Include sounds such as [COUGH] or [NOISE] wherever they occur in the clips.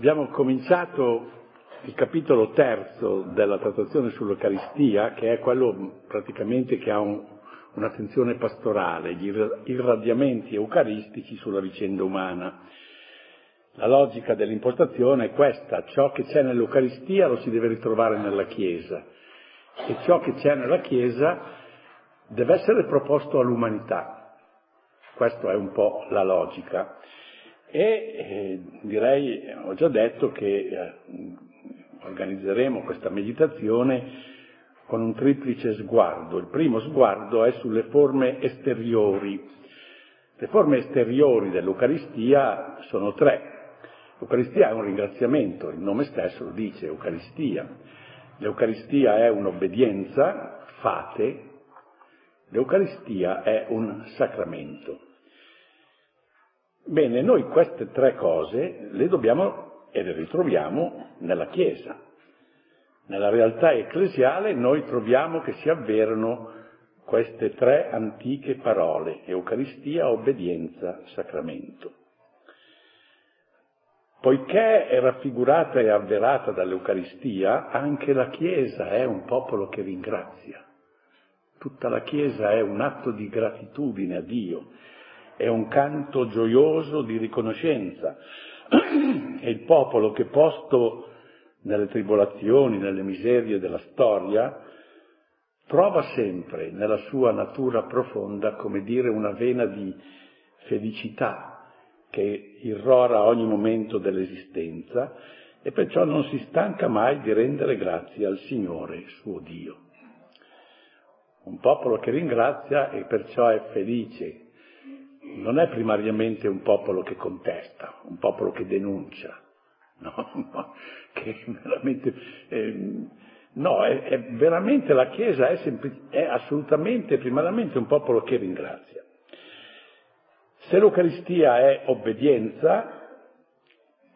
Abbiamo cominciato il capitolo terzo della trattazione sull'Eucaristia, che è quello praticamente che ha un, un'attenzione pastorale, gli irradiamenti eucaristici sulla vicenda umana. La logica dell'impostazione è questa, ciò che c'è nell'Eucaristia lo si deve ritrovare nella Chiesa e ciò che c'è nella Chiesa deve essere proposto all'umanità. Questa è un po' la logica. E eh, direi, ho già detto che eh, organizzeremo questa meditazione con un triplice sguardo. Il primo sguardo è sulle forme esteriori. Le forme esteriori dell'Eucaristia sono tre. L'Eucaristia è un ringraziamento, il nome stesso lo dice, Eucaristia. L'Eucaristia è un'obbedienza, fate. L'Eucaristia è un sacramento. Bene, noi queste tre cose le dobbiamo e le ritroviamo nella Chiesa. Nella realtà ecclesiale noi troviamo che si avverano queste tre antiche parole, Eucaristia, obbedienza, sacramento. Poiché è raffigurata e avverata dall'Eucaristia, anche la Chiesa è un popolo che ringrazia. Tutta la Chiesa è un atto di gratitudine a Dio, è un canto gioioso di riconoscenza. [CLEARS THROAT] È il popolo che posto nelle tribolazioni, nelle miserie della storia, trova sempre nella sua natura profonda, come dire, una vena di felicità che irrora ogni momento dell'esistenza e perciò non si stanca mai di rendere grazie al Signore suo Dio. Un popolo che ringrazia e perciò è felice, non è primariamente un popolo che contesta, un popolo che denuncia, [LAUGHS] no, no che veramente... Eh, no, è, è, veramente la Chiesa è, sempl- è assolutamente, primariamente un popolo che ringrazia. Se l'Eucaristia è obbedienza,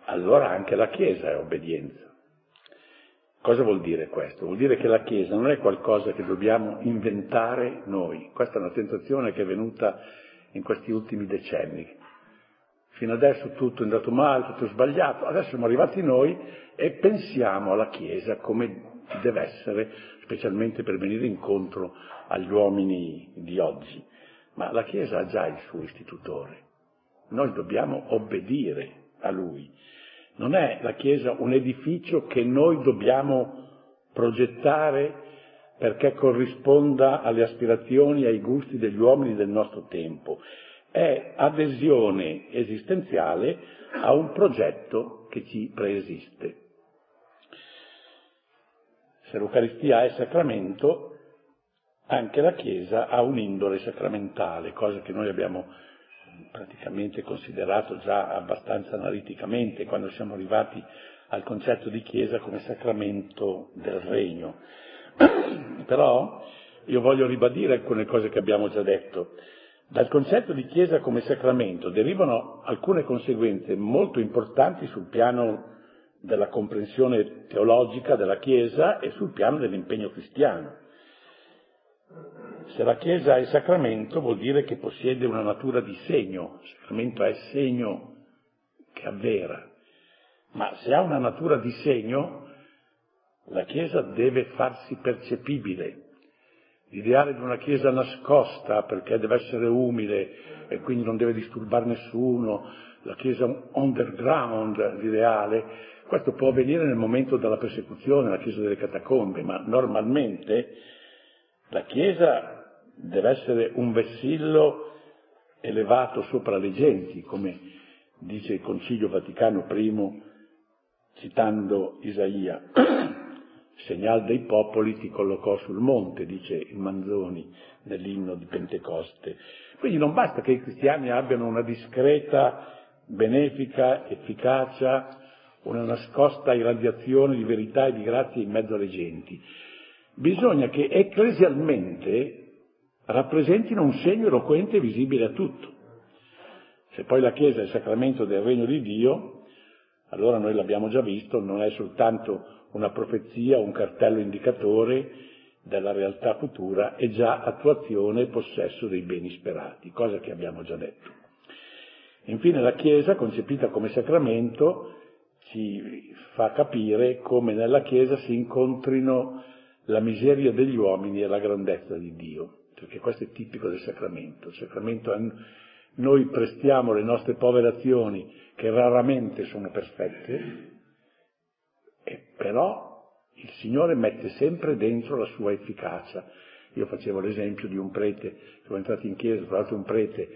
allora anche la Chiesa è obbedienza. Cosa vuol dire questo? Vuol dire che la Chiesa non è qualcosa che dobbiamo inventare noi. Questa è una tentazione che è venuta in questi ultimi decenni. Fino adesso tutto è andato male, tutto è sbagliato, adesso siamo arrivati noi e pensiamo alla Chiesa come deve essere, specialmente per venire incontro agli uomini di oggi. Ma la Chiesa ha già il suo istitutore, noi dobbiamo obbedire a lui. Non è la Chiesa un edificio che noi dobbiamo progettare perché corrisponda alle aspirazioni e ai gusti degli uomini del nostro tempo è adesione esistenziale a un progetto che ci preesiste. Se l'Eucaristia è sacramento, anche la Chiesa ha un'indole sacramentale, cosa che noi abbiamo praticamente considerato già abbastanza analiticamente quando siamo arrivati al concetto di Chiesa come sacramento del regno. [COUGHS] Però io voglio ribadire alcune cose che abbiamo già detto. Dal concetto di Chiesa come sacramento derivano alcune conseguenze molto importanti sul piano della comprensione teologica della Chiesa e sul piano dell'impegno cristiano. Se la Chiesa è sacramento vuol dire che possiede una natura di segno, il sacramento è segno che avvera, ma se ha una natura di segno, la Chiesa deve farsi percepibile, L'ideale di una chiesa nascosta perché deve essere umile e quindi non deve disturbare nessuno, la chiesa underground, l'ideale, questo può avvenire nel momento della persecuzione, la chiesa delle catacombe, ma normalmente la chiesa deve essere un vessillo elevato sopra le genti, come dice il Concilio Vaticano I, citando Isaia. [CLEARS THROAT] segnal dei popoli ti collocò sul monte, dice Manzoni nell'inno di Pentecoste. Quindi non basta che i cristiani abbiano una discreta, benefica efficacia, una nascosta irradiazione di verità e di grazia in mezzo alle genti. Bisogna che ecclesialmente rappresentino un segno eloquente e visibile a tutto. Se poi la Chiesa è il sacramento del regno di Dio, allora noi l'abbiamo già visto, non è soltanto una profezia, un cartello indicatore della realtà futura è già attuazione e possesso dei beni sperati, cosa che abbiamo già detto. Infine la Chiesa, concepita come sacramento, ci fa capire come nella Chiesa si incontrino la miseria degli uomini e la grandezza di Dio, perché questo è tipico del sacramento. Il sacramento è, noi prestiamo le nostre povere azioni, che raramente sono perfette, e però il Signore mette sempre dentro la sua efficacia. Io facevo l'esempio di un prete, sono entrato in chiesa, tra l'altro un prete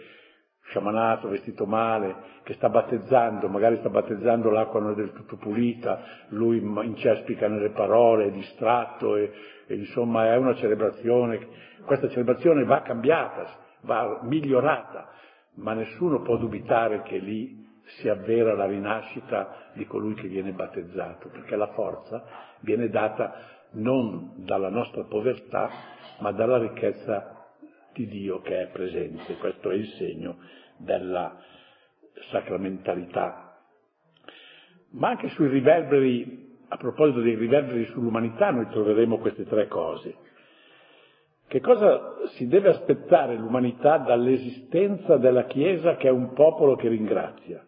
sciamanato, vestito male, che sta battezzando, magari sta battezzando l'acqua non è del tutto pulita, lui incespica nelle parole, è distratto e, e insomma è una celebrazione, questa celebrazione va cambiata, va migliorata, ma nessuno può dubitare che lì si avvera la rinascita di colui che viene battezzato, perché la forza viene data non dalla nostra povertà, ma dalla ricchezza di Dio che è presente. Questo è il segno della sacramentalità. Ma anche sui riverberi, a proposito dei riverberi sull'umanità, noi troveremo queste tre cose. Che cosa si deve aspettare l'umanità dall'esistenza della Chiesa che è un popolo che ringrazia?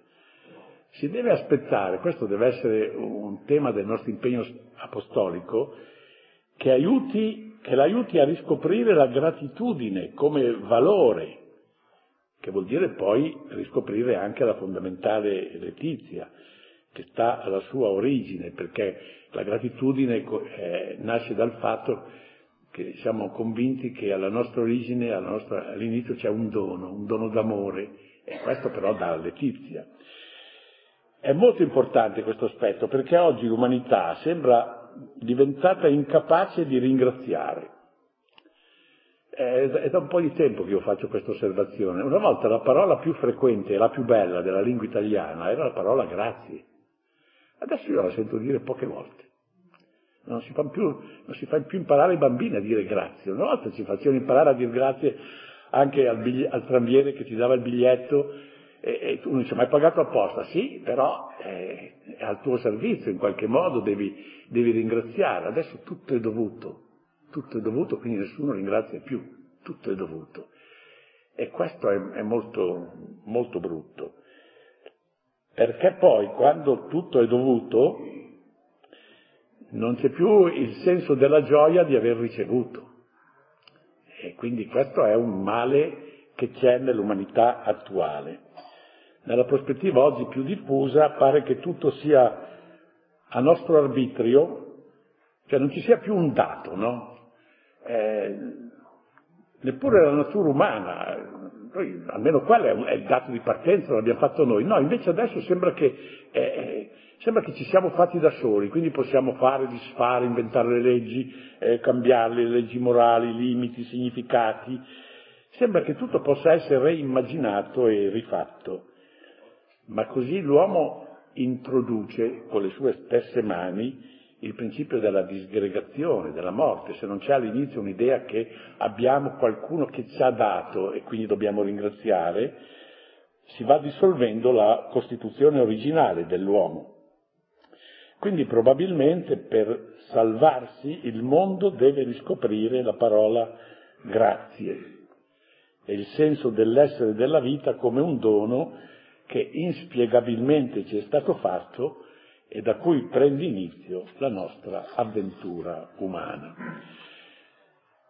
Si deve aspettare, questo deve essere un tema del nostro impegno apostolico, che, aiuti, che l'aiuti a riscoprire la gratitudine come valore, che vuol dire poi riscoprire anche la fondamentale letizia, che sta alla sua origine, perché la gratitudine eh, nasce dal fatto che siamo convinti che alla nostra origine, alla nostra, all'inizio c'è un dono, un dono d'amore, e questo però dà letizia. È molto importante questo aspetto perché oggi l'umanità sembra diventata incapace di ringraziare. È da un po' di tempo che io faccio questa osservazione. Una volta la parola più frequente e la più bella della lingua italiana era la parola grazie. Adesso io la sento dire poche volte. Non si, più, non si fa più imparare i bambini a dire grazie. Una volta ci facevano imparare a dire grazie anche al, al tramviere che ti dava il biglietto e, tu non ci hai pagato apposta, sì, però eh, è al tuo servizio, in qualche modo devi, devi ringraziare. Adesso tutto è dovuto, tutto è dovuto, quindi nessuno ringrazia più, tutto è dovuto. E questo è, è molto, molto brutto. Perché poi quando tutto è dovuto non c'è più il senso della gioia di aver ricevuto. E quindi questo è un male che c'è nell'umanità attuale nella prospettiva oggi più diffusa pare che tutto sia a nostro arbitrio, cioè non ci sia più un dato, no? Eh, neppure la natura umana, noi, almeno quello è, il dato di partenza, l'abbiamo fatto noi, no, invece adesso sembra che, eh, eh, sembra che ci siamo fatti da soli, quindi possiamo fare, disfare, inventare le leggi, eh, cambiarle, le leggi morali, limiti, significati, sembra che tutto possa essere reimmaginato e rifatto. Ma così l'uomo introduce con le sue stesse mani il principio della disgregazione, della morte. Se non c'è all'inizio un'idea che abbiamo qualcuno che ci ha dato e quindi dobbiamo ringraziare, si va dissolvendo la costituzione originale dell'uomo. Quindi probabilmente per salvarsi il mondo deve riscoprire la parola grazie e il senso dell'essere della vita come un dono che inspiegabilmente ci è stato fatto e da cui prende inizio la nostra avventura umana.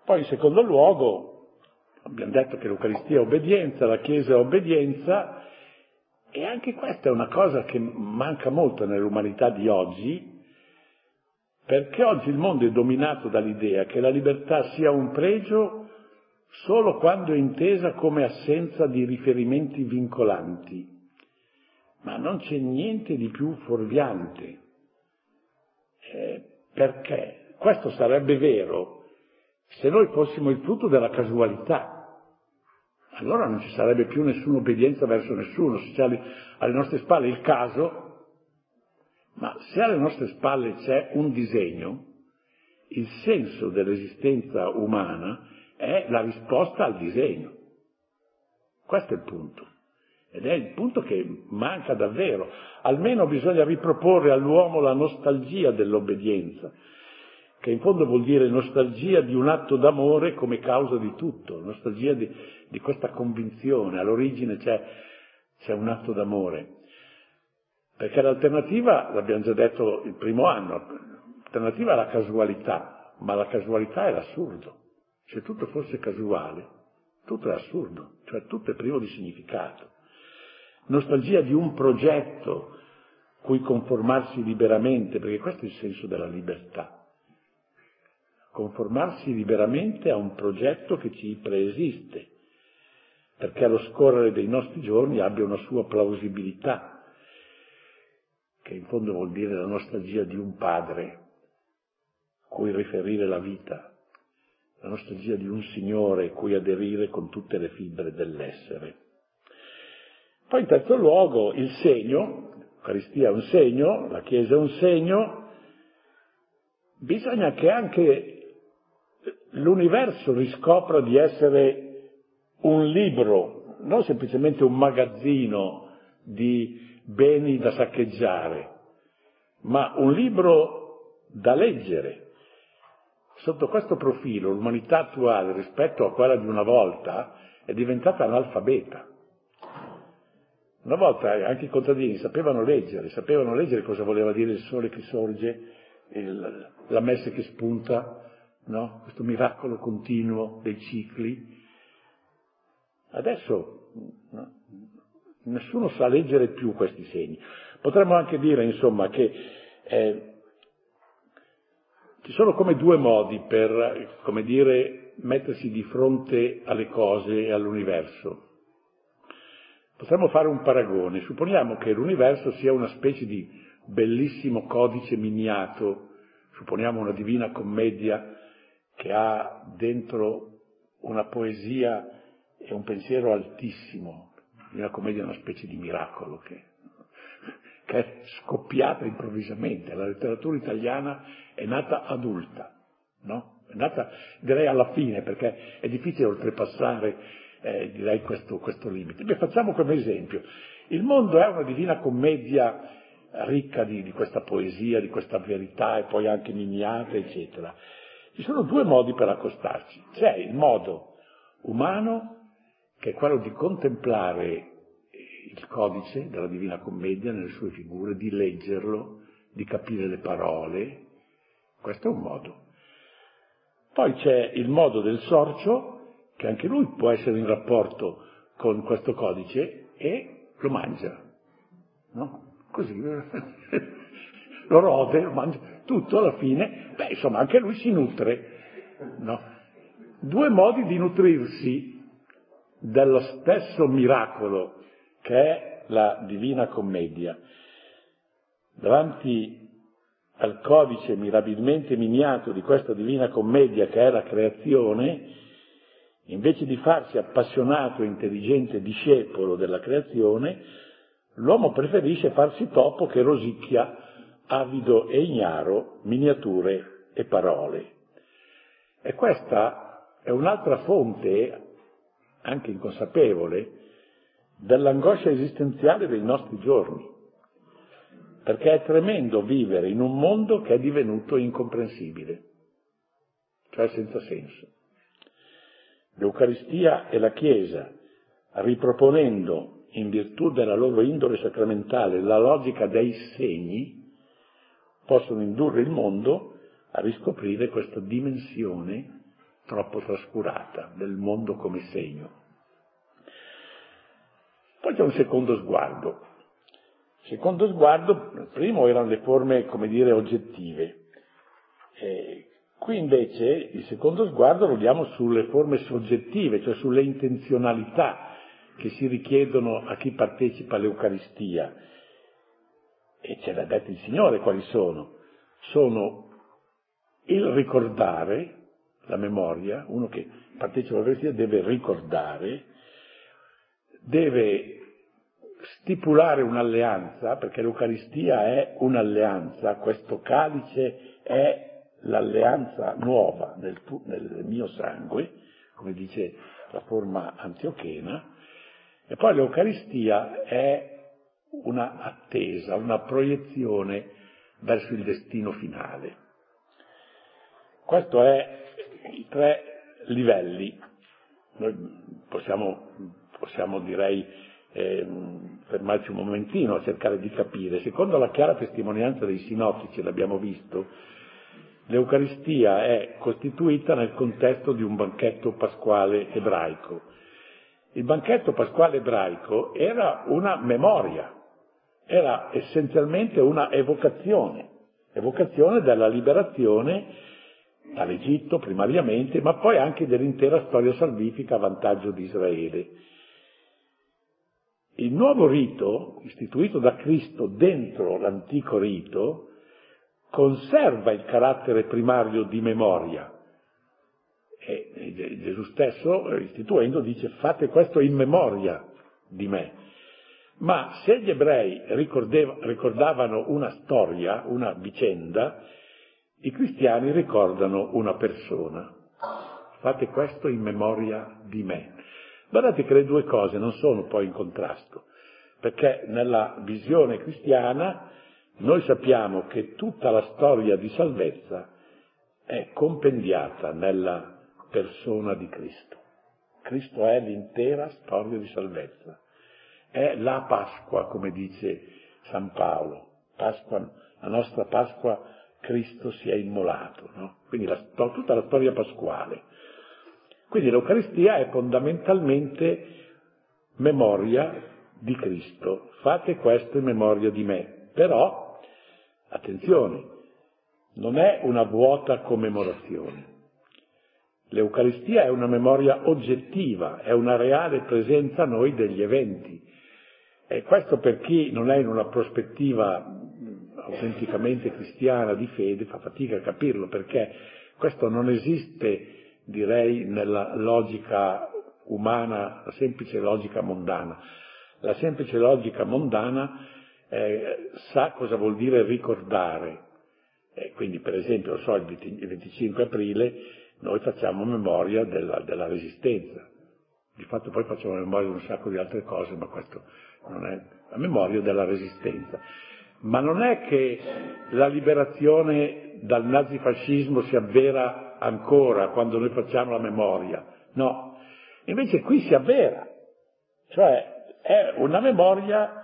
Poi in secondo luogo abbiamo detto che l'Eucaristia è obbedienza, la Chiesa è obbedienza e anche questa è una cosa che manca molto nell'umanità di oggi, perché oggi il mondo è dominato dall'idea che la libertà sia un pregio solo quando è intesa come assenza di riferimenti vincolanti ma non c'è niente di più fuorviante. Eh, perché? Questo sarebbe vero se noi fossimo il frutto della casualità. Allora non ci sarebbe più nessuna obbedienza verso nessuno, se c'è alle nostre spalle il caso, ma se alle nostre spalle c'è un disegno, il senso dell'esistenza umana è la risposta al disegno. Questo è il punto. Ed è il punto che manca davvero. Almeno bisogna riproporre all'uomo la nostalgia dell'obbedienza, che in fondo vuol dire nostalgia di un atto d'amore come causa di tutto, nostalgia di, di questa convinzione. All'origine c'è, c'è un atto d'amore. Perché l'alternativa, l'abbiamo già detto il primo anno, l'alternativa è la casualità, ma la casualità è l'assurdo. Se tutto fosse casuale, tutto è assurdo, cioè tutto è privo di significato. Nostalgia di un progetto cui conformarsi liberamente, perché questo è il senso della libertà. Conformarsi liberamente a un progetto che ci preesiste, perché allo scorrere dei nostri giorni abbia una sua plausibilità, che in fondo vuol dire la nostalgia di un padre cui riferire la vita, la nostalgia di un Signore cui aderire con tutte le fibre dell'essere. Poi in terzo luogo il segno, l'Eucaristia è un segno, la Chiesa è un segno, bisogna che anche l'universo riscopra di essere un libro, non semplicemente un magazzino di beni da saccheggiare, ma un libro da leggere. Sotto questo profilo l'umanità attuale rispetto a quella di una volta è diventata analfabeta. Una volta anche i contadini sapevano leggere, sapevano leggere cosa voleva dire il sole che sorge, il, la messe che spunta, no? questo miracolo continuo dei cicli. Adesso no? nessuno sa leggere più questi segni. Potremmo anche dire, insomma, che eh, ci sono come due modi per, come dire, mettersi di fronte alle cose e all'universo. Potremmo fare un paragone. Supponiamo che l'universo sia una specie di bellissimo codice miniato, supponiamo una divina commedia che ha dentro una poesia e un pensiero altissimo. La commedia è una specie di miracolo che che è scoppiata improvvisamente. La letteratura italiana è nata adulta, no? È nata, direi, alla fine, perché è difficile oltrepassare, eh, direi, questo, questo limite. Beh, facciamo come esempio. Il mondo è una divina commedia ricca di, di questa poesia, di questa verità e poi anche miniata, eccetera. Ci sono due modi per accostarci. C'è il modo umano, che è quello di contemplare il codice della Divina Commedia nelle sue figure, di leggerlo, di capire le parole. Questo è un modo. Poi c'è il modo del sorcio, che anche lui può essere in rapporto con questo codice e lo mangia. No? Così [LAUGHS] lo rode, lo mangia tutto alla fine, beh, insomma, anche lui si nutre. No? Due modi di nutrirsi dello stesso miracolo che è la Divina Commedia. Davanti al codice mirabilmente miniato di questa Divina Commedia che è la creazione, invece di farsi appassionato intelligente discepolo della creazione, l'uomo preferisce farsi topo che rosicchia, avido e ignaro, miniature e parole. E questa è un'altra fonte, anche inconsapevole, dell'angoscia esistenziale dei nostri giorni, perché è tremendo vivere in un mondo che è divenuto incomprensibile, cioè senza senso. L'Eucaristia e la Chiesa, riproponendo in virtù della loro indole sacramentale la logica dei segni, possono indurre il mondo a riscoprire questa dimensione troppo trascurata del mondo come segno. Poi c'è un secondo sguardo. Secondo sguardo, il primo erano le forme, come dire, oggettive. E qui invece il secondo sguardo lo diamo sulle forme soggettive, cioè sulle intenzionalità che si richiedono a chi partecipa all'Eucaristia. E ce l'ha detto il Signore quali sono. Sono il ricordare, la memoria, uno che partecipa all'Eucaristia deve ricordare, deve stipulare un'alleanza, perché l'Eucaristia è un'alleanza, questo calice è l'alleanza nuova nel, tu, nel mio sangue, come dice la forma antiochena, e poi l'Eucaristia è una attesa, una proiezione verso il destino finale. Questo è i tre livelli. Noi possiamo possiamo direi eh, fermarci un momentino a cercare di capire. Secondo la chiara testimonianza dei sinottici, l'abbiamo visto, l'Eucaristia è costituita nel contesto di un banchetto pasquale ebraico. Il banchetto pasquale ebraico era una memoria, era essenzialmente una evocazione, evocazione della liberazione dall'Egitto primariamente, ma poi anche dell'intera storia salvifica a vantaggio di Israele. Il nuovo rito, istituito da Cristo dentro l'antico rito, conserva il carattere primario di memoria. E Gesù stesso, istituendo, dice fate questo in memoria di me. Ma se gli ebrei ricordavano una storia, una vicenda, i cristiani ricordano una persona. Fate questo in memoria di me. Guardate che le due cose non sono poi in contrasto, perché nella visione cristiana noi sappiamo che tutta la storia di salvezza è compendiata nella persona di Cristo. Cristo è l'intera storia di salvezza. È la Pasqua, come dice San Paolo. Pasqua, la nostra Pasqua, Cristo si è immolato. No? Quindi la, tutta la storia pasquale. Quindi l'Eucaristia è fondamentalmente memoria di Cristo. Fate questo in memoria di me. Però, attenzione, non è una vuota commemorazione. L'Eucaristia è una memoria oggettiva, è una reale presenza a noi degli eventi. E questo per chi non è in una prospettiva autenticamente cristiana di fede fa fatica a capirlo, perché questo non esiste direi nella logica umana, la semplice logica mondana. La semplice logica mondana eh, sa cosa vuol dire ricordare. Eh, quindi, per esempio, so, il 25 aprile noi facciamo memoria della, della, resistenza. Di fatto poi facciamo memoria di un sacco di altre cose, ma questo non è la memoria della resistenza. Ma non è che la liberazione dal nazifascismo si avvera ancora quando noi facciamo la memoria, no, invece qui si avvera, cioè è una memoria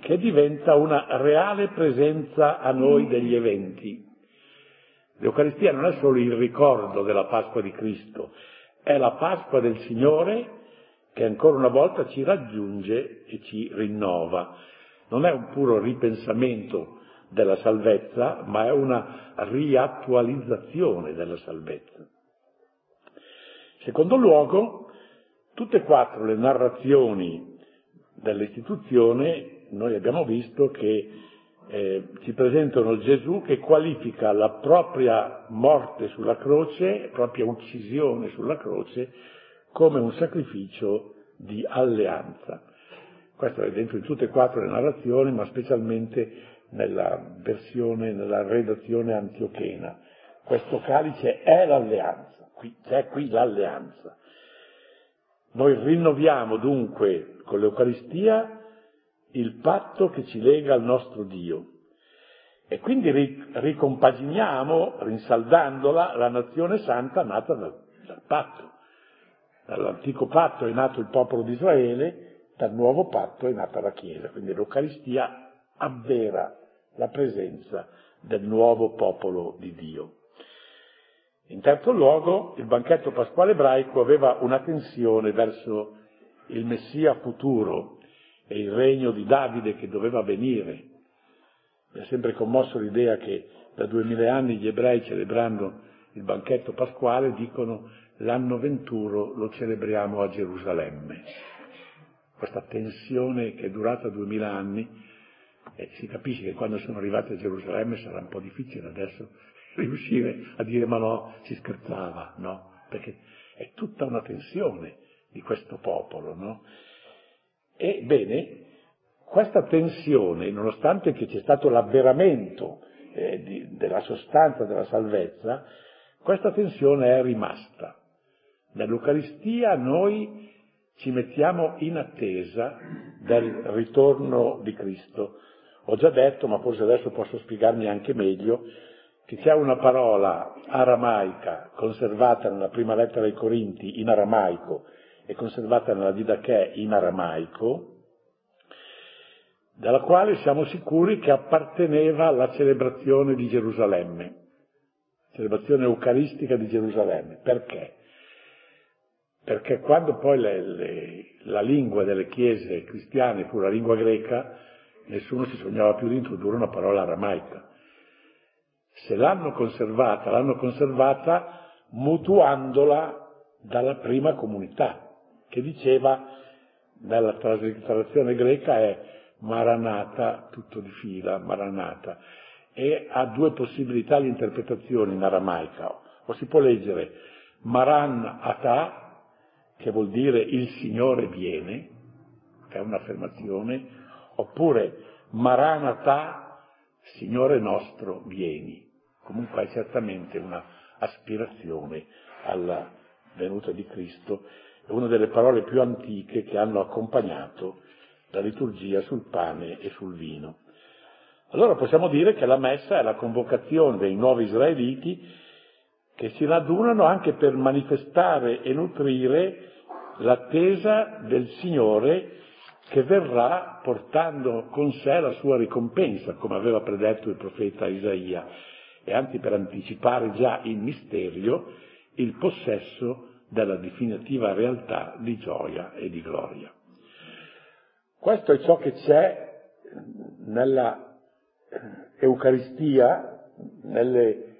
che diventa una reale presenza a noi degli eventi. L'Eucaristia non è solo il ricordo della Pasqua di Cristo, è la Pasqua del Signore che ancora una volta ci raggiunge e ci rinnova. Non è un puro ripensamento della salvezza, ma è una riattualizzazione della salvezza. Secondo luogo, tutte e quattro le narrazioni dell'istituzione, noi abbiamo visto che eh, ci presentano Gesù che qualifica la propria morte sulla croce, la propria uccisione sulla croce, come un sacrificio di alleanza. Questo è dentro in tutte e quattro le narrazioni, ma specialmente nella versione, nella redazione antiochena. Questo calice è l'alleanza, qui, c'è qui l'alleanza. Noi rinnoviamo dunque con l'Eucaristia il patto che ci lega al nostro Dio e quindi ricompaginiamo, rinsaldandola, la nazione santa nata dal, dal patto. Dall'antico patto è nato il popolo di Israele, dal nuovo patto è nata la Chiesa, quindi l'Eucaristia avvera la presenza del nuovo popolo di Dio. In terzo luogo, il banchetto pasquale ebraico aveva una tensione verso il Messia futuro e il regno di Davide che doveva venire. Mi ha sempre commosso l'idea che da duemila anni gli ebrei celebrando il banchetto pasquale dicono l'anno venturo lo celebriamo a Gerusalemme. Questa tensione che è durata duemila anni e si capisce che quando sono arrivati a Gerusalemme sarà un po' difficile adesso [LAUGHS] riuscire a dire ma no, si scherzava, no? Perché è tutta una tensione di questo popolo, no? Ebbene, questa tensione, nonostante che c'è stato l'avveramento eh, di, della sostanza della salvezza, questa tensione è rimasta. Nell'Eucaristia noi ci mettiamo in attesa del ritorno di Cristo. Ho già detto, ma forse adesso posso spiegarmi anche meglio, che c'è una parola aramaica conservata nella prima lettera ai Corinti in aramaico e conservata nella Didache in aramaico, della quale siamo sicuri che apparteneva alla celebrazione di Gerusalemme, celebrazione eucaristica di Gerusalemme. Perché? Perché quando poi le, le, la lingua delle chiese cristiane fu la lingua greca, nessuno si sognava più di introdurre una parola aramaica. Se l'hanno conservata, l'hanno conservata mutuandola dalla prima comunità, che diceva, nella traslazione greca è Maranata, tutto di fila, Maranata, e ha due possibilità di interpretazione in aramaica. O si può leggere Maran Ata, che vuol dire il Signore viene, che è un'affermazione, oppure Maranata, Signore nostro, vieni. Comunque è certamente una aspirazione alla venuta di Cristo, è una delle parole più antiche che hanno accompagnato la liturgia sul pane e sul vino. Allora possiamo dire che la messa è la convocazione dei nuovi israeliti che si radunano anche per manifestare e nutrire l'attesa del Signore che verrà portando con sé la sua ricompensa, come aveva predetto il profeta Isaia, e anzi per anticipare già in misterio il possesso della definitiva realtà di gioia e di gloria. Questo è ciò che c'è nella Eucaristia, nelle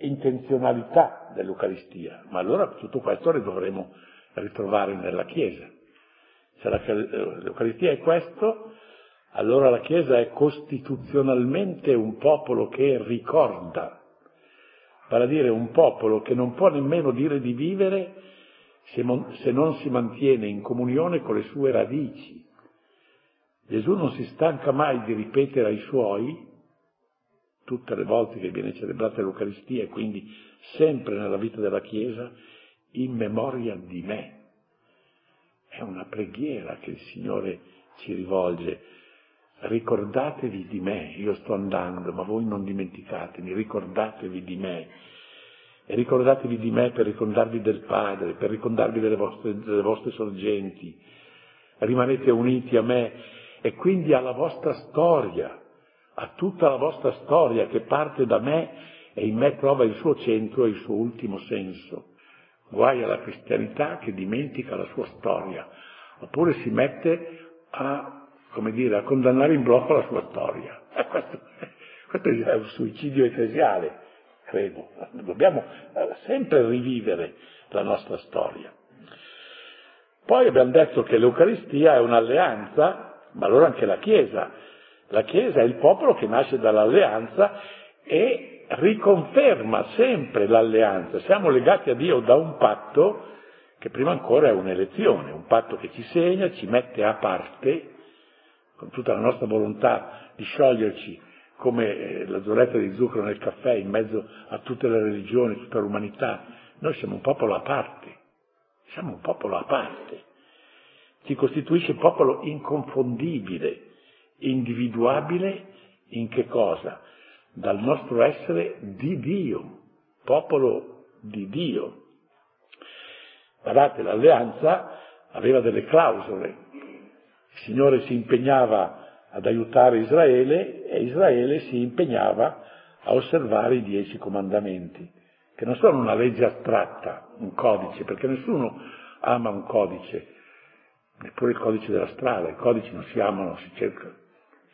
intenzionalità dell'Eucaristia, ma allora tutto questo lo dovremo ritrovare nella Chiesa. Se l'Eucaristia è questo, allora la Chiesa è costituzionalmente un popolo che ricorda, vale a dire un popolo che non può nemmeno dire di vivere se non si mantiene in comunione con le sue radici. Gesù non si stanca mai di ripetere ai suoi, tutte le volte che viene celebrata l'Eucaristia e quindi sempre nella vita della Chiesa, in memoria di me. È una preghiera che il Signore ci rivolge. Ricordatevi di me, io sto andando, ma voi non dimenticatemi, ricordatevi di me. E ricordatevi di me per ricordarvi del Padre, per ricordarvi delle vostre, delle vostre sorgenti. Rimanete uniti a me e quindi alla vostra storia, a tutta la vostra storia che parte da me e in me trova il suo centro e il suo ultimo senso. Guai alla cristianità che dimentica la sua storia, oppure si mette a, come dire, a condannare in blocco la sua storia. [LAUGHS] Questo, questo è un suicidio ecclesiale, credo. Dobbiamo eh, sempre rivivere la nostra storia. Poi abbiamo detto che l'Eucaristia è un'alleanza ma allora anche la Chiesa. La Chiesa è il popolo che nasce dall'alleanza e riconferma sempre l'alleanza. Siamo legati a Dio da un patto che prima ancora è un'elezione, un patto che ci segna, ci mette a parte, con tutta la nostra volontà di scioglierci come eh, la zoretta di zucchero nel caffè in mezzo a tutte le religioni, tutta l'umanità. Noi siamo un popolo a parte, siamo un popolo a parte ci costituisce popolo inconfondibile, individuabile in che cosa? Dal nostro essere di Dio, popolo di Dio. Guardate, l'alleanza aveva delle clausole. Il Signore si impegnava ad aiutare Israele e Israele si impegnava a osservare i dieci comandamenti, che non sono una legge astratta, un codice, perché nessuno ama un codice, neppure il codice della strada, i codici non si amano, si cerca,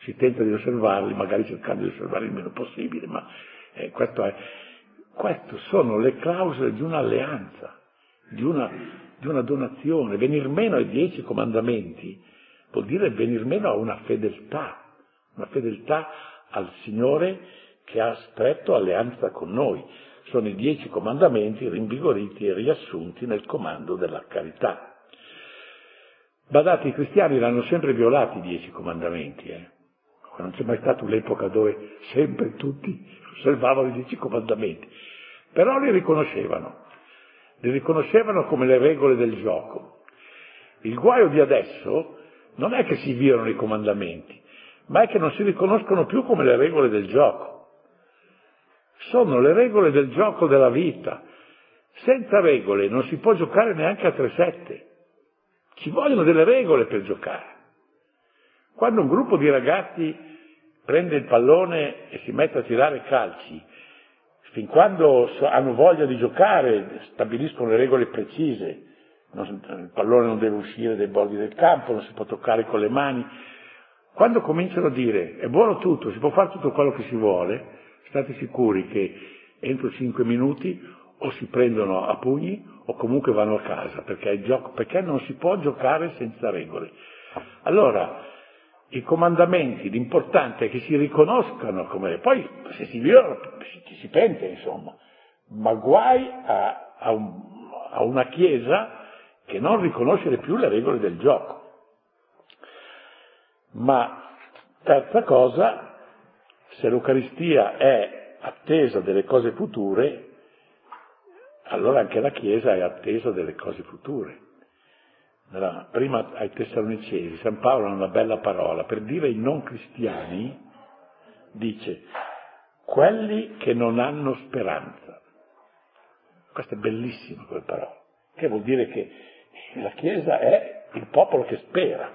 si tenta di osservarli, magari cercando di osservarli il meno possibile, ma eh, questo è, queste sono le clausole di un'alleanza, di una, di una donazione. Venir meno ai dieci comandamenti vuol dire venir meno a una fedeltà, una fedeltà al Signore che ha stretto alleanza con noi. Sono i dieci comandamenti rinvigoriti e riassunti nel comando della carità. Badate, i cristiani l'hanno sempre violati i dieci comandamenti, eh? non c'è mai stata un'epoca dove sempre tutti osservavano i dieci comandamenti, però li riconoscevano, li riconoscevano come le regole del gioco. Il guaio di adesso non è che si violano i comandamenti, ma è che non si riconoscono più come le regole del gioco. Sono le regole del gioco della vita. Senza regole non si può giocare neanche a 3-7. Ci vogliono delle regole per giocare. Quando un gruppo di ragazzi prende il pallone e si mette a tirare calci, fin quando hanno voglia di giocare, stabiliscono le regole precise, il pallone non deve uscire dai bordi del campo, non si può toccare con le mani. Quando cominciano a dire è buono tutto, si può fare tutto quello che si vuole, state sicuri che entro cinque minuti o si prendono a pugni o comunque vanno a casa, perché, gioco, perché non si può giocare senza regole. Allora, i comandamenti, l'importante è che si riconoscano come... Poi se si violano ci si pente, insomma, ma guai a, a, un, a una Chiesa che non riconoscere più le regole del gioco. Ma terza cosa, se l'Eucaristia è attesa delle cose future, allora anche la Chiesa è attesa delle cose future. Nella, prima ai Tessalonicesi, San Paolo ha una bella parola, per dire ai non cristiani, dice, quelli che non hanno speranza. Questa è bellissima quella parola, che vuol dire che la Chiesa è il popolo che spera,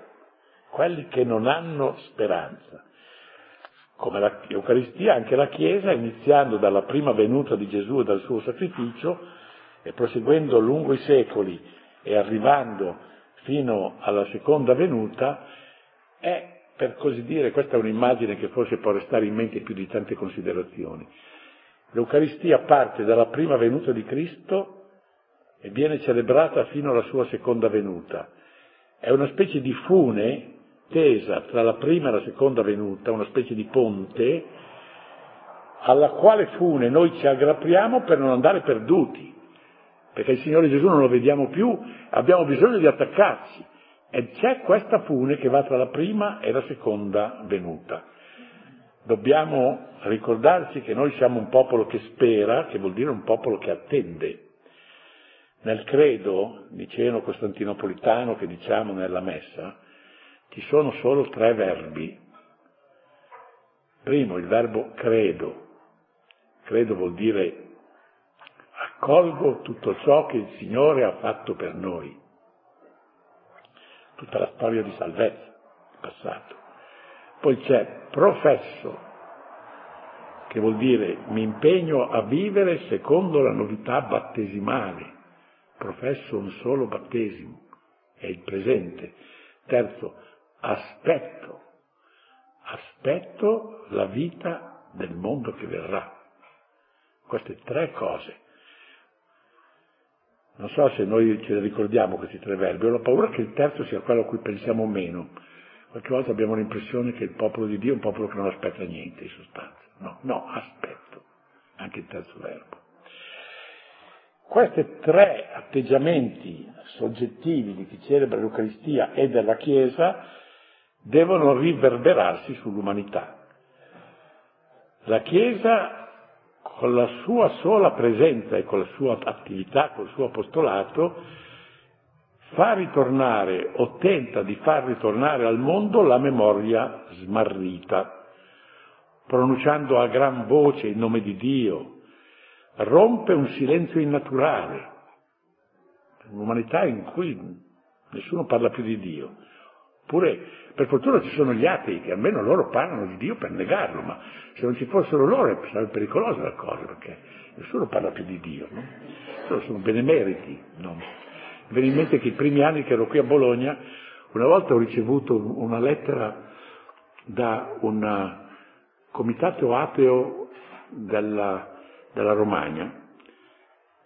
quelli che non hanno speranza. Come l'Eucaristia, anche la Chiesa, iniziando dalla prima venuta di Gesù e dal suo sacrificio e proseguendo lungo i secoli e arrivando fino alla seconda venuta, è, per così dire, questa è un'immagine che forse può restare in mente più di tante considerazioni. L'Eucaristia parte dalla prima venuta di Cristo e viene celebrata fino alla sua seconda venuta. È una specie di fune tesa tra la prima e la seconda venuta, una specie di ponte, alla quale fune noi ci aggrappiamo per non andare perduti, perché il Signore Gesù non lo vediamo più, abbiamo bisogno di attaccarci. E c'è questa fune che va tra la prima e la seconda venuta. Dobbiamo ricordarci che noi siamo un popolo che spera, che vuol dire un popolo che attende. Nel credo niceno costantinopolitano che diciamo nella messa, ci sono solo tre verbi. Primo, il verbo credo. Credo vuol dire accolgo tutto ciò che il Signore ha fatto per noi. Tutta la storia di salvezza, il passato. Poi c'è professo, che vuol dire mi impegno a vivere secondo la novità battesimale professo un solo battesimo, è il presente. Terzo, aspetto, aspetto la vita del mondo che verrà. Queste tre cose. Non so se noi ce ne ricordiamo questi tre verbi, ho paura che il terzo sia quello a cui pensiamo meno. Qualche volta abbiamo l'impressione che il popolo di Dio è un popolo che non aspetta niente in sostanza. No, no, aspetto, anche il terzo verbo. Questi tre atteggiamenti soggettivi di chi celebra l'Eucaristia e della Chiesa devono riverberarsi sull'umanità. La Chiesa, con la sua sola presenza e con la sua attività, col suo apostolato, fa ritornare o tenta di far ritornare al mondo la memoria smarrita, pronunciando a gran voce il nome di Dio, rompe un silenzio innaturale, un'umanità in cui nessuno parla più di Dio. Oppure, per fortuna ci sono gli atei che almeno loro parlano di Dio per negarlo, ma se non ci fossero loro sarebbe pericolosa la cosa, perché nessuno parla più di Dio, no? Loro sono benemeriti, no? Mi viene in mente che i primi anni che ero qui a Bologna, una volta ho ricevuto una lettera da un comitato ateo della, della Romagna,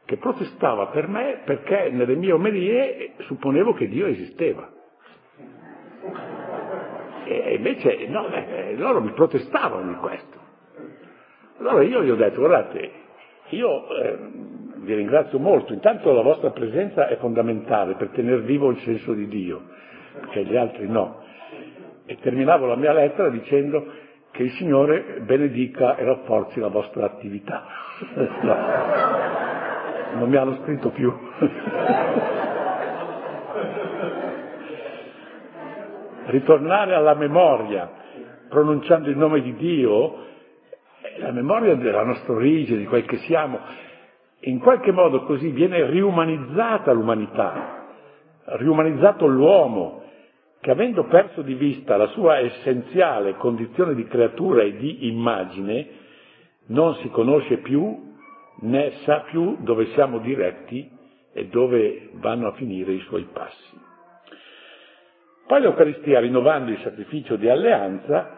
che protestava per me perché nelle mie omelie supponevo che Dio esisteva. E invece no, eh, loro mi protestavano di questo. Allora io gli ho detto, guardate, io eh, vi ringrazio molto, intanto la vostra presenza è fondamentale per tenere vivo il senso di Dio, perché gli altri no. E terminavo la mia lettera dicendo che il Signore benedica e rafforzi la vostra attività. [LAUGHS] no, non mi hanno scritto più. [LAUGHS] Ritornare alla memoria, pronunciando il nome di Dio, la memoria della nostra origine, di quel che siamo, in qualche modo così viene riumanizzata l'umanità, riumanizzato l'uomo, che avendo perso di vista la sua essenziale condizione di creatura e di immagine, non si conosce più né sa più dove siamo diretti e dove vanno a finire i suoi passi. Poi l'Eucaristia, rinnovando il sacrificio di alleanza,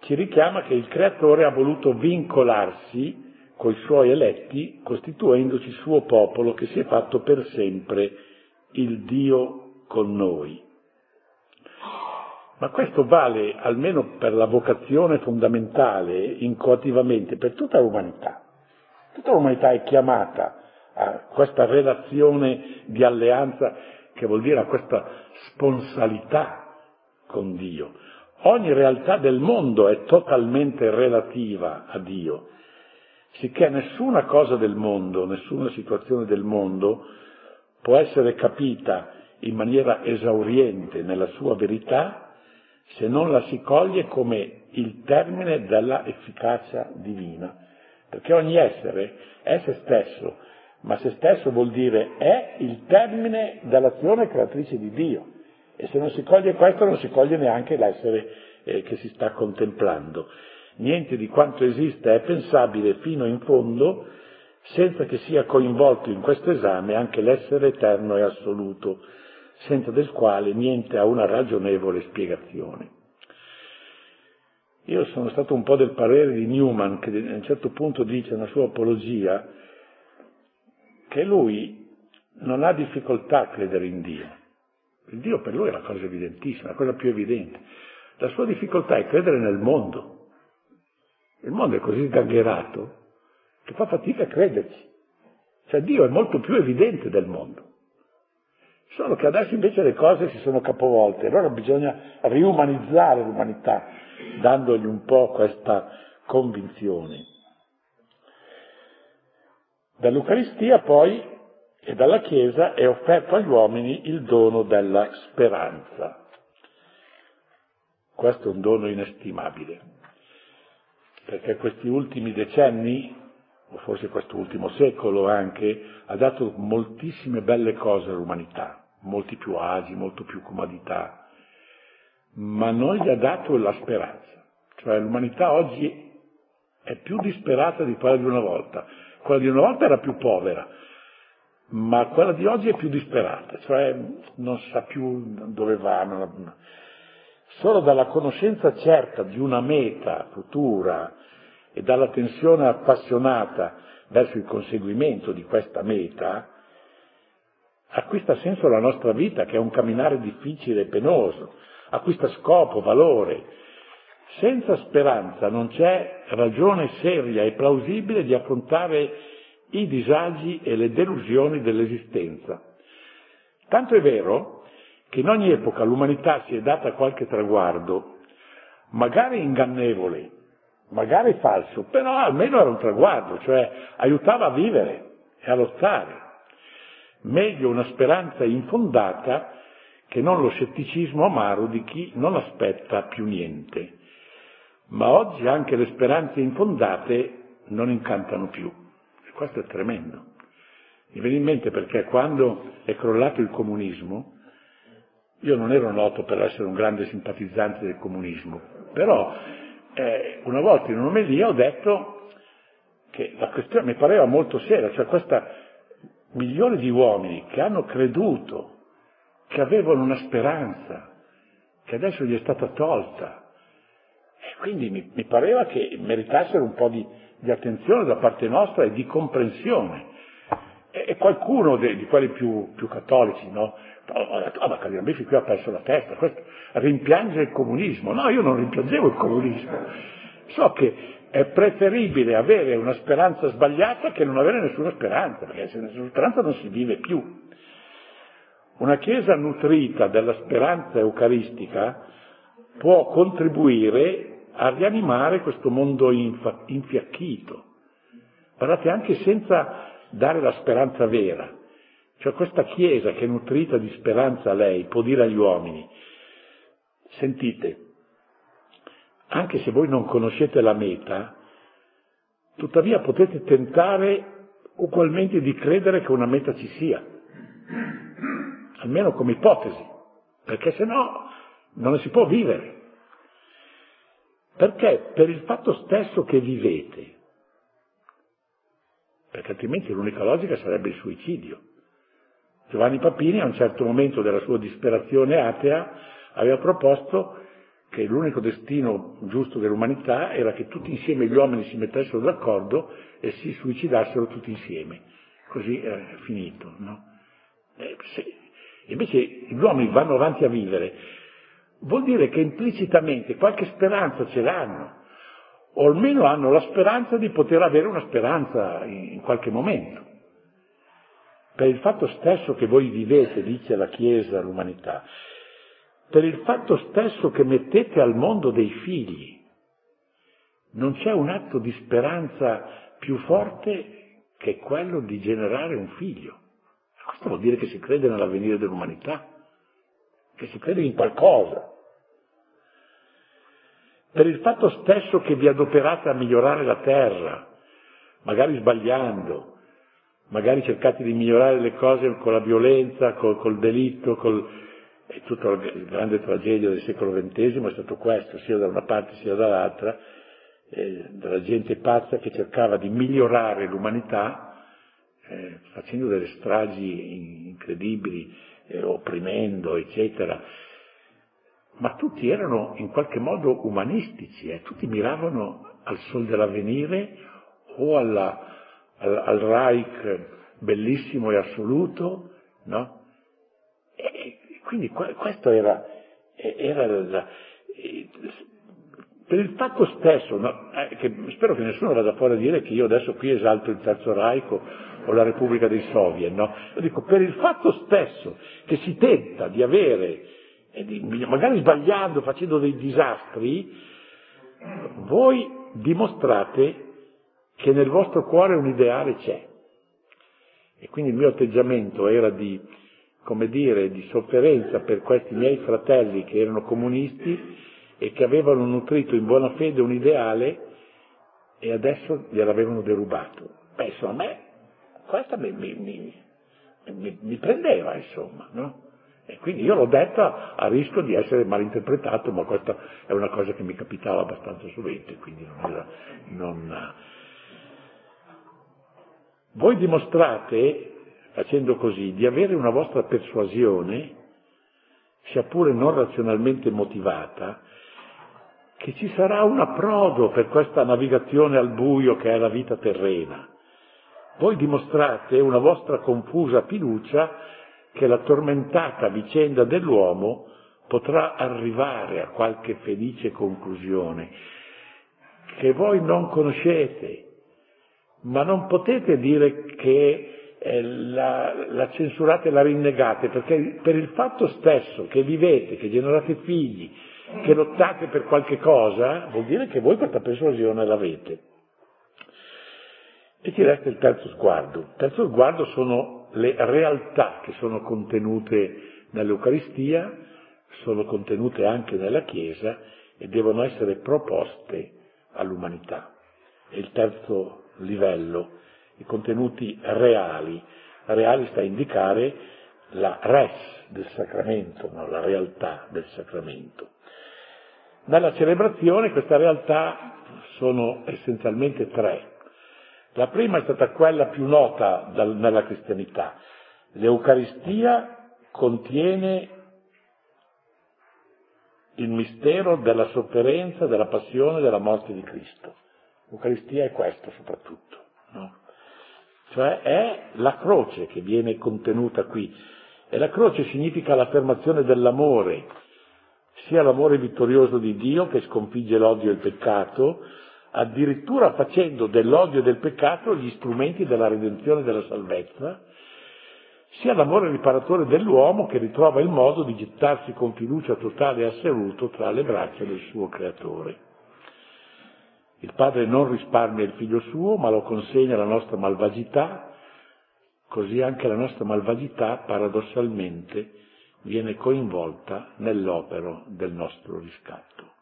ci richiama che il Creatore ha voluto vincolarsi coi suoi eletti, costituendoci suo popolo che si è fatto per sempre il Dio con noi. Ma questo vale almeno per la vocazione fondamentale, incoativamente, per tutta l'umanità. Tutta l'umanità è chiamata a questa relazione di alleanza che vuol dire a questa sponsalità con Dio. Ogni realtà del mondo è totalmente relativa a Dio, sicché nessuna cosa del mondo, nessuna situazione del mondo può essere capita in maniera esauriente nella sua verità se non la si coglie come il termine della efficacia divina perché ogni essere è se stesso, ma se stesso vuol dire è il termine dell'azione creatrice di Dio. E se non si coglie questo non si coglie neanche l'essere eh, che si sta contemplando. Niente di quanto esiste è pensabile fino in fondo senza che sia coinvolto in questo esame anche l'essere eterno e assoluto, senza del quale niente ha una ragionevole spiegazione. Io sono stato un po' del parere di Newman, che a un certo punto dice nella sua apologia che lui non ha difficoltà a credere in Dio. Il Dio per lui è la cosa evidentissima, la cosa più evidente. La sua difficoltà è credere nel mondo. Il mondo è così sgangherato che fa fatica a crederci. Cioè Dio è molto più evidente del mondo. Solo che adesso invece le cose si sono capovolte, allora bisogna riumanizzare l'umanità, dandogli un po' questa convinzione. Dall'Eucaristia poi e dalla Chiesa è offerto agli uomini il dono della speranza. Questo è un dono inestimabile, perché questi ultimi decenni, o forse questo ultimo secolo anche, ha dato moltissime belle cose all'umanità, molti più agi, molto più comodità, ma non gli ha dato la speranza. Cioè l'umanità oggi è più disperata di quella di una volta. Quella di una volta era più povera, ma quella di oggi è più disperata, cioè non sa più dove va. Solo dalla conoscenza certa di una meta futura e dalla tensione appassionata verso il conseguimento di questa meta, acquista senso la nostra vita, che è un camminare difficile e penoso, acquista scopo, valore. Senza speranza non c'è ragione seria e plausibile di affrontare i disagi e le delusioni dell'esistenza. Tanto è vero che in ogni epoca l'umanità si è data qualche traguardo, magari ingannevole, magari falso, però almeno era un traguardo, cioè aiutava a vivere e a lottare. Meglio una speranza infondata che non lo scetticismo amaro di chi non aspetta più niente. Ma oggi anche le speranze infondate non incantano più. E questo è tremendo. Mi viene in mente perché quando è crollato il comunismo, io non ero noto per essere un grande simpatizzante del comunismo, però eh, una volta in un'omelia ho detto che la questione mi pareva molto seria, cioè questa milioni di uomini che hanno creduto che avevano una speranza, che adesso gli è stata tolta. E quindi mi, mi pareva che meritassero un po' di, di, attenzione da parte nostra e di comprensione. E, e qualcuno de, di quelli più, più cattolici, no? Ho detto, ah, ma Cagliambifi qui ha perso la testa, questo rimpiange il comunismo. No, io non rimpiangevo il comunismo. So che è preferibile avere una speranza sbagliata che non avere nessuna speranza, perché se nessuna speranza non si vive più. Una Chiesa nutrita della speranza eucaristica può contribuire a rianimare questo mondo infa- infiacchito. Guardate, anche senza dare la speranza vera. Cioè questa Chiesa che è nutrita di speranza a lei può dire agli uomini, sentite, anche se voi non conoscete la meta, tuttavia potete tentare ugualmente di credere che una meta ci sia almeno come ipotesi, perché se no non ne si può vivere. Perché? Per il fatto stesso che vivete. Perché altrimenti l'unica logica sarebbe il suicidio. Giovanni Papini a un certo momento della sua disperazione atea aveva proposto che l'unico destino giusto dell'umanità era che tutti insieme gli uomini si mettessero d'accordo e si suicidassero tutti insieme. Così è finito, no? Eh, se, invece gli uomini vanno avanti a vivere, vuol dire che implicitamente qualche speranza ce l'hanno, o almeno hanno la speranza di poter avere una speranza in qualche momento. Per il fatto stesso che voi vivete, dice la Chiesa, l'umanità, per il fatto stesso che mettete al mondo dei figli. Non c'è un atto di speranza più forte che quello di generare un figlio. Questo vuol dire che si crede nell'avvenire dell'umanità, che si crede in qualcosa. Per il fatto stesso che vi adoperate a migliorare la terra, magari sbagliando, magari cercate di migliorare le cose con la violenza, col, col delitto, col, e tutta la grande tragedia del secolo XX è stato questo, sia da una parte sia dall'altra, eh, della gente pazza che cercava di migliorare l'umanità eh, facendo delle stragi incredibili, eh, opprimendo, eccetera. Ma tutti erano in qualche modo umanistici, eh, tutti miravano al sol dell'avvenire o alla, al, al Reich bellissimo e assoluto, no? E, quindi questo era, era la, per il fatto stesso, no, eh, che spero che nessuno vada fuori a dire che io adesso qui esalto il Terzo Reich o la Repubblica dei Soviet, no? Io dico, per il fatto stesso che si tenta di avere, di, magari sbagliando, facendo dei disastri, voi dimostrate che nel vostro cuore un ideale c'è. E quindi il mio atteggiamento era di come dire, di sofferenza per questi miei fratelli che erano comunisti e che avevano nutrito in buona fede un ideale e adesso gliel'avevano derubato. Insomma, a me questa mi, mi, mi, mi prendeva, insomma, no? E quindi io l'ho detta a rischio di essere malinterpretato, ma questa è una cosa che mi capitava abbastanza sovente, quindi non era... Non... Voi dimostrate facendo così, di avere una vostra persuasione, sia pure non razionalmente motivata, che ci sarà un approdo per questa navigazione al buio che è la vita terrena. Voi dimostrate una vostra confusa fiducia che la tormentata vicenda dell'uomo potrà arrivare a qualche felice conclusione che voi non conoscete, ma non potete dire che eh, la, la, censurate e la rinnegate, perché per il fatto stesso che vivete, che generate figli, che lottate per qualche cosa, vuol dire che voi questa persuasione l'avete. E ci resta il terzo sguardo. Il terzo sguardo sono le realtà che sono contenute nell'Eucaristia, sono contenute anche nella Chiesa e devono essere proposte all'umanità. E il terzo livello i contenuti reali. Reali sta a indicare la res del sacramento, no? la realtà del sacramento. Nella celebrazione queste realtà sono essenzialmente tre. La prima è stata quella più nota dal, nella cristianità. L'Eucaristia contiene il mistero della sofferenza, della passione, della morte di Cristo. L'Eucaristia è questo soprattutto. No? cioè è la croce che viene contenuta qui. E la croce significa l'affermazione dell'amore, sia l'amore vittorioso di Dio che sconfigge l'odio e il peccato, addirittura facendo dell'odio e del peccato gli strumenti della redenzione e della salvezza, sia l'amore riparatore dell'uomo che ritrova il modo di gettarsi con fiducia totale e assoluto tra le braccia del suo creatore. Il padre non risparmia il figlio suo, ma lo consegna alla nostra malvagità, così anche la nostra malvagità paradossalmente viene coinvolta nell'opera del nostro riscatto.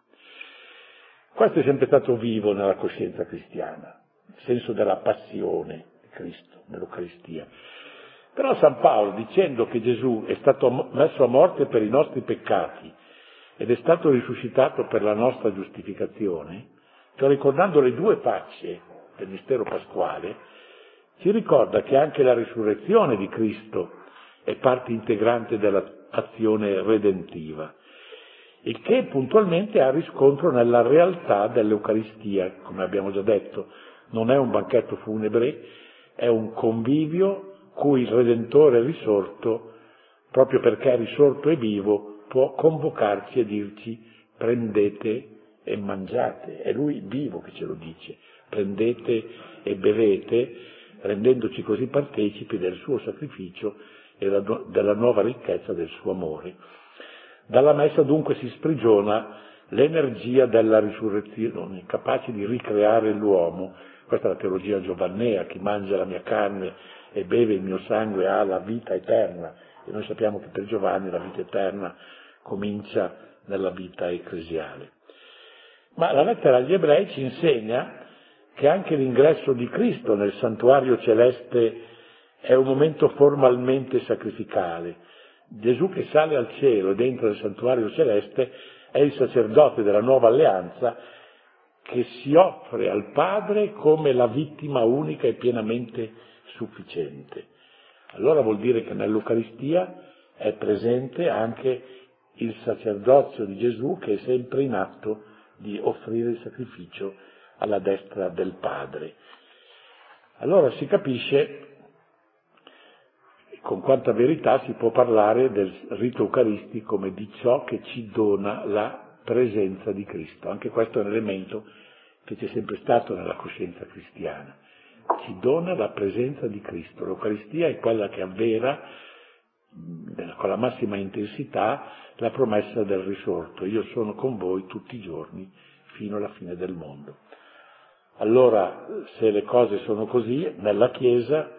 Questo è sempre stato vivo nella coscienza cristiana, il senso della passione di Cristo nell'Eucaristia. Però San Paolo, dicendo che Gesù è stato messo a morte per i nostri peccati ed è stato risuscitato per la nostra giustificazione, cioè ricordando le due facce del mistero pasquale, ci ricorda che anche la risurrezione di Cristo è parte integrante dell'azione redentiva, il che puntualmente ha riscontro nella realtà dell'Eucaristia, come abbiamo già detto, non è un banchetto funebre, è un convivio cui il Redentore risorto, proprio perché è risorto e vivo, può convocarci e dirci prendete e mangiate. È Lui vivo che ce lo dice, prendete e bevete, rendendoci così partecipi del suo sacrificio e della nuova ricchezza del suo amore. Dalla messa dunque si sprigiona l'energia della risurrezione, capace di ricreare l'uomo. Questa è la teologia giovannea, chi mangia la mia carne e beve il mio sangue ha la vita eterna. E noi sappiamo che per Giovanni la vita eterna comincia nella vita ecclesiale. Ma la lettera agli ebrei ci insegna che anche l'ingresso di Cristo nel santuario celeste è un momento formalmente sacrificale. Gesù che sale al cielo ed entra nel santuario celeste è il sacerdote della nuova alleanza che si offre al Padre come la vittima unica e pienamente sufficiente. Allora vuol dire che nell'Eucaristia è presente anche il sacerdozio di Gesù che è sempre in atto di offrire il sacrificio alla destra del Padre. Allora si capisce con quanta verità si può parlare del rito eucaristico come di ciò che ci dona la presenza di Cristo. Anche questo è un elemento che c'è sempre stato nella coscienza cristiana. Ci dona la presenza di Cristo. L'Eucaristia è quella che avvera con la massima intensità la promessa del risorto. Io sono con voi tutti i giorni fino alla fine del mondo. Allora, se le cose sono così, nella Chiesa,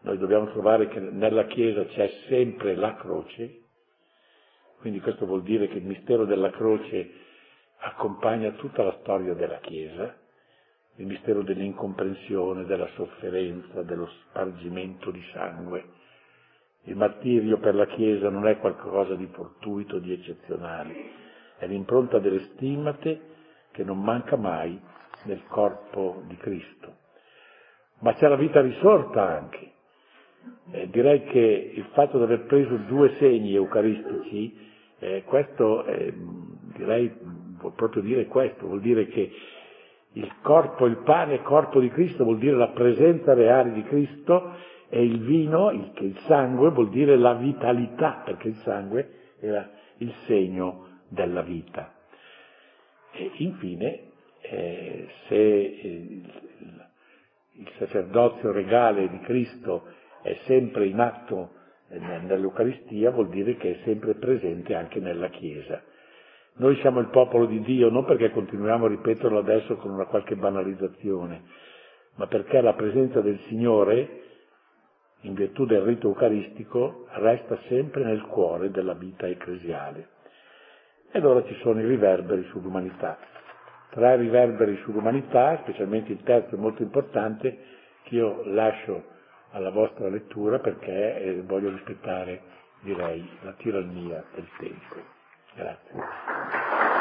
noi dobbiamo trovare che nella Chiesa c'è sempre la croce, quindi questo vuol dire che il mistero della croce accompagna tutta la storia della Chiesa, il mistero dell'incomprensione, della sofferenza, dello spargimento di sangue, il martirio per la Chiesa non è qualcosa di fortuito, di eccezionale, è l'impronta delle stimate che non manca mai nel corpo di Cristo. Ma c'è la vita risorta anche. Eh, direi che il fatto di aver preso due segni eucaristici, eh, questo eh, direi vuol proprio dire questo, vuol dire che il corpo, il pane corpo di Cristo vuol dire la presenza reale di Cristo e il vino, il, il sangue, vuol dire la vitalità, perché il sangue era il segno della vita. E infine, eh, se il, il, sacerdozio regale di Cristo è sempre in atto nell'Eucaristia, vuol dire che è sempre presente anche nella Chiesa. Noi siamo il popolo di Dio non perché continuiamo a ripeterlo adesso con una qualche banalizzazione, ma perché la presenza del Signore in virtù del rito eucaristico, resta sempre nel cuore della vita ecclesiale. E allora ci sono i riverberi sull'umanità. Tre riverberi sull'umanità, specialmente il terzo è molto importante, che io lascio alla vostra lettura perché eh, voglio rispettare, direi, la tirannia del tempo. Grazie.